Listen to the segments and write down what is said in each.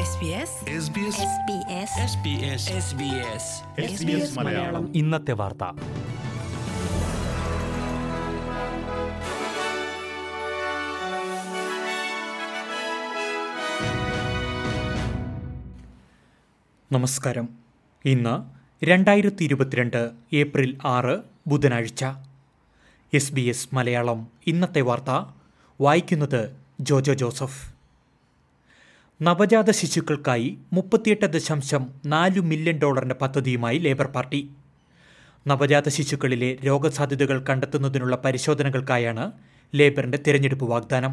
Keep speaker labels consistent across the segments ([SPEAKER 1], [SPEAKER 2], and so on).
[SPEAKER 1] SBS
[SPEAKER 2] SBS
[SPEAKER 3] Malayalam.
[SPEAKER 2] ഇന്നത്തെ വാർത്ത. നമസ്കാരം. ഇന്ന് രണ്ടായിരത്തി ഇരുപത്തിരണ്ട് ഏപ്രിൽ ആറ് ബുധനാഴ്ച. S B S Malayalam. ഇന്നത്തെ വാർത്ത വായിക്കുന്നത് ജോജോ ജോസഫ്. നവജാത ശിശുക്കൾക്കായി മുപ്പത്തിയെട്ട് ദശാംശം നാല് മില്യൺ ഡോളറിന്റെ പദ്ധതിയുമായി ലേബർ പാർട്ടി. നവജാത ശിശുക്കളിലെ രോഗസാധ്യതകൾ കണ്ടെത്തുന്നതിനുള്ള പരിശോധനകൾക്കായാണ് ലേബറിന്റെ തിരഞ്ഞെടുപ്പ് വാഗ്ദാനം.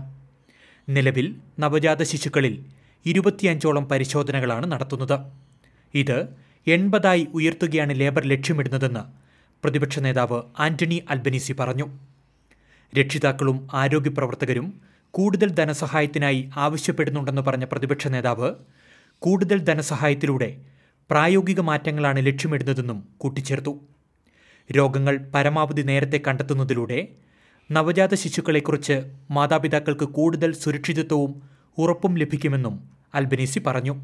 [SPEAKER 2] നിലവിൽ നവജാത ശിശുക്കളിൽ ഇരുപത്തിയഞ്ചോളം പരിശോധനകളാണ് നടത്തുന്നത്. ഇത് എൺപതായി ഉയർത്തുകയാണ് ലേബർ ലക്ഷ്യമിടുന്നതെന്ന് പ്രതിപക്ഷ നേതാവ് ആന്റണി അൽബനീസി പറഞ്ഞു. രക്ഷിതാക്കളും ആരോഗ്യ പ്രവർത്തകരും കൂടുതൽ ധനസഹായത്തിനായി ആവശ്യപ്പെടുന്നുണ്ടെന്ന് പറഞ്ഞ പ്രതിപക്ഷ നേതാവ് കൂടുതൽ ധനസഹായത്തിലൂടെ പ്രായോഗിക മാറ്റങ്ങളാണ് ലക്ഷ്യമിടുന്നതെന്നും കൂട്ടിച്ചേർത്തു. രോഗങ്ങൾ പരമാവധി നേരത്തെ കണ്ടെത്തുന്നതിലൂടെ നവജാത ശിശുക്കളെക്കുറിച്ച് മാതാപിതാക്കൾക്ക് കൂടുതൽ സുരക്ഷിതത്വവും ഉറപ്പും ലഭിക്കുമെന്നും അൽബനീസി പറഞ്ഞു.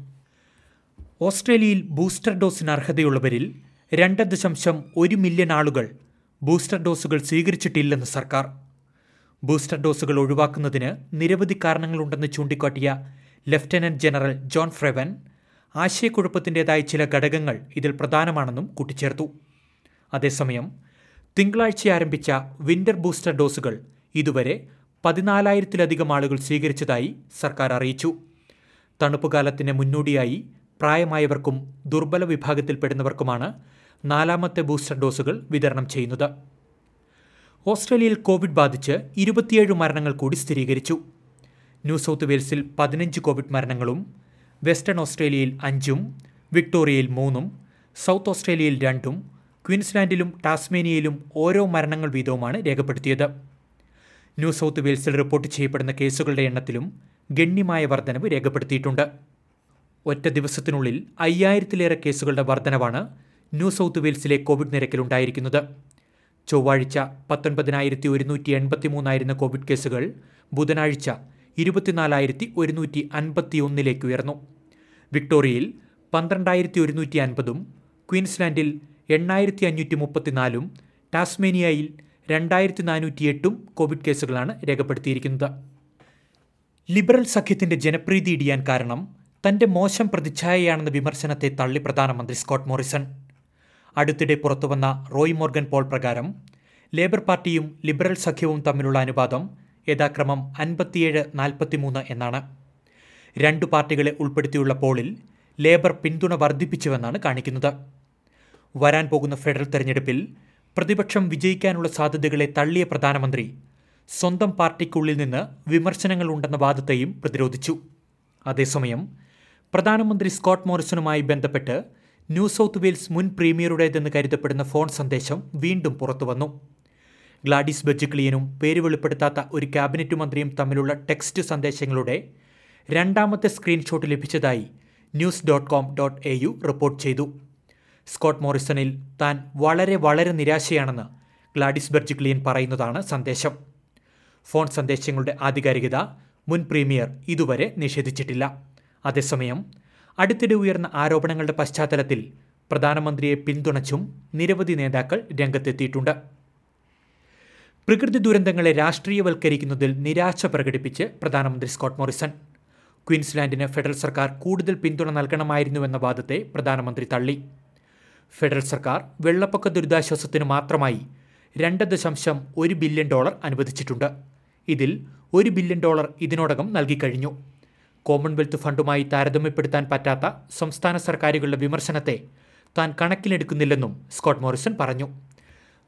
[SPEAKER 2] ഓസ്ട്രേലിയയിൽ ബൂസ്റ്റർ ഡോസിന് അർഹതയുള്ളവരിൽ രണ്ട് ദശാംശം ഒരു മില്യൺ ആളുകൾ ബൂസ്റ്റർ ഡോസുകൾ സ്വീകരിച്ചിട്ടില്ലെന്ന് സർക്കാർ. ബൂസ്റ്റർ ഡോസുകൾ ഒഴിവാക്കുന്നതിന് നിരവധി കാരണങ്ങളുണ്ടെന്ന് ചൂണ്ടിക്കാട്ടിയ ലഫ്റ്റനന്റ് ജനറൽ ജോൺ ഫ്രെവൻ ആശയക്കുഴപ്പത്തിന്റെതായ ചില ഘടകങ്ങൾ ഇതിൽ പ്രധാനമാണെന്നും കൂട്ടിച്ചേർത്തു. അതേസമയം തിങ്കളാഴ്ച ആരംഭിച്ച വിന്റർ ബൂസ്റ്റർ ഡോസുകൾ ഇതുവരെ പതിനാലായിരത്തിലധികം ആളുകൾ സ്വീകരിച്ചതായി സർക്കാർ അറിയിച്ചു. തണുപ്പുകാലത്തിന് മുന്നോടിയായി പ്രായമായവർക്കും ദുർബല വിഭാഗത്തിൽപ്പെടുന്നവർക്കുമാണ് നാലാമത്തെ ബൂസ്റ്റർ ഡോസുകൾ വിതരണം ചെയ്യുന്നത്. ഓസ്ട്രേലിയയിൽ കോവിഡ് ബാധിച്ച് ഇരുപത്തിയേഴ് മരണങ്ങൾ കൂടി സ്ഥിരീകരിച്ചു. ന്യൂ സൗത്ത് വെയിൽസിൽ പതിനഞ്ച് കോവിഡ് മരണങ്ങളും വെസ്റ്റേൺ ഓസ്ട്രേലിയയിൽ അഞ്ചും വിക്ടോറിയയിൽ മൂന്നും സൗത്ത് ഓസ്ട്രേലിയയിൽ രണ്ടും ക്വീൻസ്ലാൻഡിലും ടാസ്മേനിയയിലും ഓരോ മരണങ്ങൾ വീതവുമാണ് രേഖപ്പെടുത്തിയത്. ന്യൂ സൗത്ത് വെയിൽസിൽ റിപ്പോർട്ട് ചെയ്യപ്പെടുന്ന കേസുകളുടെ എണ്ണത്തിലും ഗണ്യമായ വർധനവ് രേഖപ്പെടുത്തിയിട്ടുണ്ട്. ഒറ്റ ദിവസത്തിനുള്ളിൽ അയ്യായിരത്തിലേറെ കേസുകളുടെ വർധനവാണ് ന്യൂ സൗത്ത് വെയിൽസിലെ കോവിഡ് നിരക്കിലുണ്ടായിരിക്കുന്നത്. ചൊവ്വാഴ്ച പത്തൊൻപതിനായിരത്തി ഒരുന്നൂറ്റി എൺപത്തി മൂന്നായിരുന്ന കോവിഡ് കേസുകൾ ബുധനാഴ്ച ഇരുപത്തിനാലായിരത്തി ഒരുന്നൂറ്റി അൻപത്തി ഒന്നിലേക്ക് ഉയർന്നു. വിക്ടോറിയയിൽ പന്ത്രണ്ടായിരത്തി ഒരുന്നൂറ്റി അൻപതും ക്വീൻസ്ലാൻഡിൽ എണ്ണായിരത്തി അഞ്ഞൂറ്റി മുപ്പത്തിനാലും ടാസ്മേനിയയിൽ രണ്ടായിരത്തി നാനൂറ്റി എട്ടും കോവിഡ് കേസുകളാണ് രേഖപ്പെടുത്തിയിരിക്കുന്നത്. ലിബറൽ സഖ്യത്തിന്റെ ജനപ്രീതി ഇടിയാൻ കാരണം തന്റെ മോശം പ്രതിച്ഛായയാണെന്ന വിമർശനത്തെ തള്ളി പ്രധാനമന്ത്രി സ്കോട്ട് മോറിസൺ. അടുത്തിടെ പുറത്തുവന്ന റോയ് മോർഗൻ പോൾ പ്രകാരം ലേബർ പാർട്ടിയും ലിബറൽ സഖ്യവും തമ്മിലുള്ള അനുപാതം യഥാക്രമം അൻപത്തിയേഴ് നാൽപ്പത്തിമൂന്ന് എന്നാണ്. രണ്ടു പാർട്ടികളെ ഉൾപ്പെടുത്തിയുള്ള പോളിൽ ലേബർ പിന്തുണ വർദ്ധിപ്പിച്ചുവെന്നാണ് കാണിക്കുന്നത്. വരാൻ പോകുന്ന ഫെഡറൽ തെരഞ്ഞെടുപ്പിൽ പ്രതിപക്ഷം വിജയിക്കാനുള്ള സാധ്യതകളെ തള്ളിയ പ്രധാനമന്ത്രി സ്വന്തം പാർട്ടിക്കുള്ളിൽ നിന്ന് വിമർശനങ്ങൾ ഉണ്ടെന്ന വാദത്തെയും പ്രതിരോധിച്ചു. അതേസമയം പ്രധാനമന്ത്രി സ്കോട്ട് മോറിസണുമായി ബന്ധപ്പെട്ട് ന്യൂ സൗത്ത് വെയിൽസ് മുൻ പ്രീമിയറുടേതെന്ന് കരുതപ്പെടുന്ന ഫോൺ സന്ദേശം വീണ്ടും പുറത്തുവന്നു. ഗ്ലാഡിസ് ബെജിക്ലിയനും പേര് വെളിപ്പെടുത്താത്ത ഒരു ക്യാബിനറ്റ് മന്ത്രിയും തമ്മിലുള്ള ടെക്സ്റ്റ് സന്ദേശങ്ങളുടെ രണ്ടാമത്തെ സ്ക്രീൻഷോട്ട് ലഭിച്ചതായി news dot com dot A U report ചെയ്തു. സ്കോട്ട് മോറിസണിൽ താൻ വളരെ വളരെ നിരാശയാണെന്ന് ഗ്ലാഡിസ് ബെർജിക്ലിയൻ പറയുന്നതാണ് സന്ദേശം. ഫോൺ സന്ദേശങ്ങളുടെ ആധികാരികത മുൻ പ്രീമിയർ ഇതുവരെ നിഷേധിച്ചിട്ടില്ല. അതേസമയം അടുത്തിടെ ഉയർന്ന ആരോപണങ്ങളുടെ പശ്ചാത്തലത്തിൽ പ്രധാനമന്ത്രിയെ പിന്തുണച്ചും നിരവധി നേതാക്കൾ രംഗത്തെത്തിയിട്ടുണ്ട്. പ്രകൃതി ദുരന്തങ്ങളെ രാഷ്ട്രീയവൽക്കരിക്കുന്നതിൽ നിരാശ പ്രകടിപ്പിച്ച് പ്രധാനമന്ത്രി സ്കോട്ട് മോറിസൺ. ക്വീൻസ്ലാൻഡിന് ഫെഡറൽ സർക്കാർ കൂടുതൽ പിന്തുണ നൽകണമായിരുന്നുവെന്ന വാദത്തെ പ്രധാനമന്ത്രി തള്ളി. ഫെഡറൽ സർക്കാർ വെള്ളപ്പൊക്ക ദുരിതാശ്വാസത്തിന് മാത്രമായി രണ്ട് ദശാംശം ഒരു ബില്യൺ ഡോളർ അനുവദിച്ചിട്ടുണ്ട്. ഇതിൽ ഒരു ബില്യൺ ഡോളർ ഇതിനോടകം നൽകിക്കഴിഞ്ഞു കോമൺവെൽത്ത് ഫണ്ടുമായി താരതമ്യപ്പെടുത്താൻ പറ്റാത്ത സംസ്ഥാന സർക്കാരുകളുടെ വിമർശനത്തെ താൻ കണക്കിലെടുക്കുന്നില്ലെന്നും സ്കോട്ട് മോറിസൺ പറഞ്ഞു.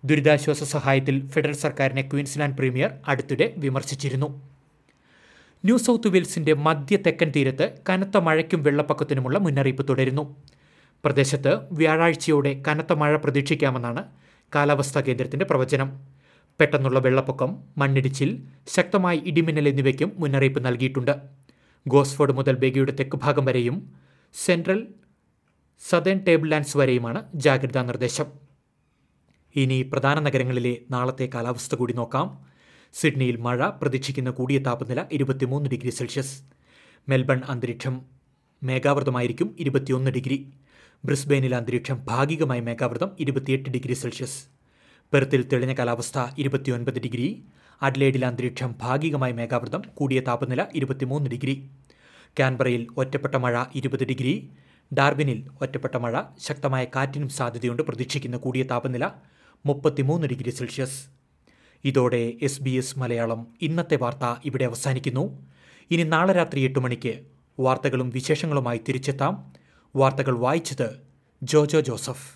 [SPEAKER 2] ദുരിതാശ്വാസ സഹായത്തിൽ ഫെഡറൽ സർക്കാരിനെ ക്വീൻസ്ലാൻഡ് പ്രീമിയർ അടുത്തിടെ വിമർശിച്ചിരുന്നു. ന്യൂ സൗത്ത് വെയിൽസിന്റെ മധ്യ തെക്കൻ തീരത്ത് കനത്ത മഴയ്ക്കും വെള്ളപ്പൊക്കത്തിനുമുള്ള മുന്നറിയിപ്പ് തുടരുന്നു. പ്രദേശത്ത് വ്യാഴാഴ്ചയോടെ കനത്ത മഴ പ്രതീക്ഷിക്കാമെന്നാണ് കാലാവസ്ഥാ കേന്ദ്രത്തിന്റെ പ്രവചനം. പെട്ടെന്നുള്ള വെള്ളപ്പൊക്കം മണ്ണിടിച്ചിൽ ശക്തമായ ഇടിമിന്നൽ എന്നിവയ്ക്കും മുന്നറിയിപ്പ് നൽകിയിട്ടുണ്ട്. ഗോസ്ഫോർഡ് മുതൽ ബേഗയുടെ തെക്ക് ഭാഗം വരെയും സെൻട്രൽ സദേൺ ടേബിൾ ലാൻഡ്സ് വരെയുമാണ് ജാഗ്രതാ നിർദ്ദേശം. ഇനി പ്രധാന നഗരങ്ങളിലെ നാളത്തെ കാലാവസ്ഥ കൂടി നോക്കാം. സിഡ്നിയിൽ മഴ പ്രതീക്ഷിക്കുന്ന കൂടിയ താപനില ഇരുപത്തിമൂന്ന് ഡിഗ്രി സെൽഷ്യസ്. മെൽബൺ അന്തരീക്ഷം മേഘാവൃതമായിരിക്കും ഇരുപത്തിയൊന്ന് ഡിഗ്രി. ബ്രിസ്ബെയിനിൽ അന്തരീക്ഷം ഭാഗികമായി മേഘാവൃതം ഇരുപത്തിയെട്ട് ഡിഗ്രി സെൽഷ്യസ്. പെർത്തിൽ തെളിഞ്ഞ കാലാവസ്ഥ ഇരുപത്തിയൊൻപത് ഡിഗ്രി. അഡ്ലേഡിൽ അന്തരീക്ഷം ഭാഗികമായി മേഘാവൃതം. കൂടിയ താപനില ഇരുപത്തിമൂന്ന് ഡിഗ്രി. കാൻബറയിൽ ഒറ്റപ്പെട്ട മഴ ഇരുപത് ഡിഗ്രി. ഡാർബിനിൽ ഒറ്റപ്പെട്ട മഴ ശക്തമായ കാറ്റിനും സാധ്യതയുണ്ട് പ്രതീക്ഷിക്കുന്ന കൂടിയ താപനില മുപ്പത്തിമൂന്ന് ഡിഗ്രി സെൽഷ്യസ്. ഇതോടെ എസ് ബി എസ് മലയാളം ഇന്നത്തെ വാർത്ത ഇവിടെ അവസാനിക്കുന്നു. ഇനി നാളെ രാത്രി എട്ട് മണിക്ക് വാർത്തകളും വിശേഷങ്ങളുമായി തിരിച്ചെത്താം. വാർത്തകൾ വായിച്ചത് ജോജോ ജോസഫ്.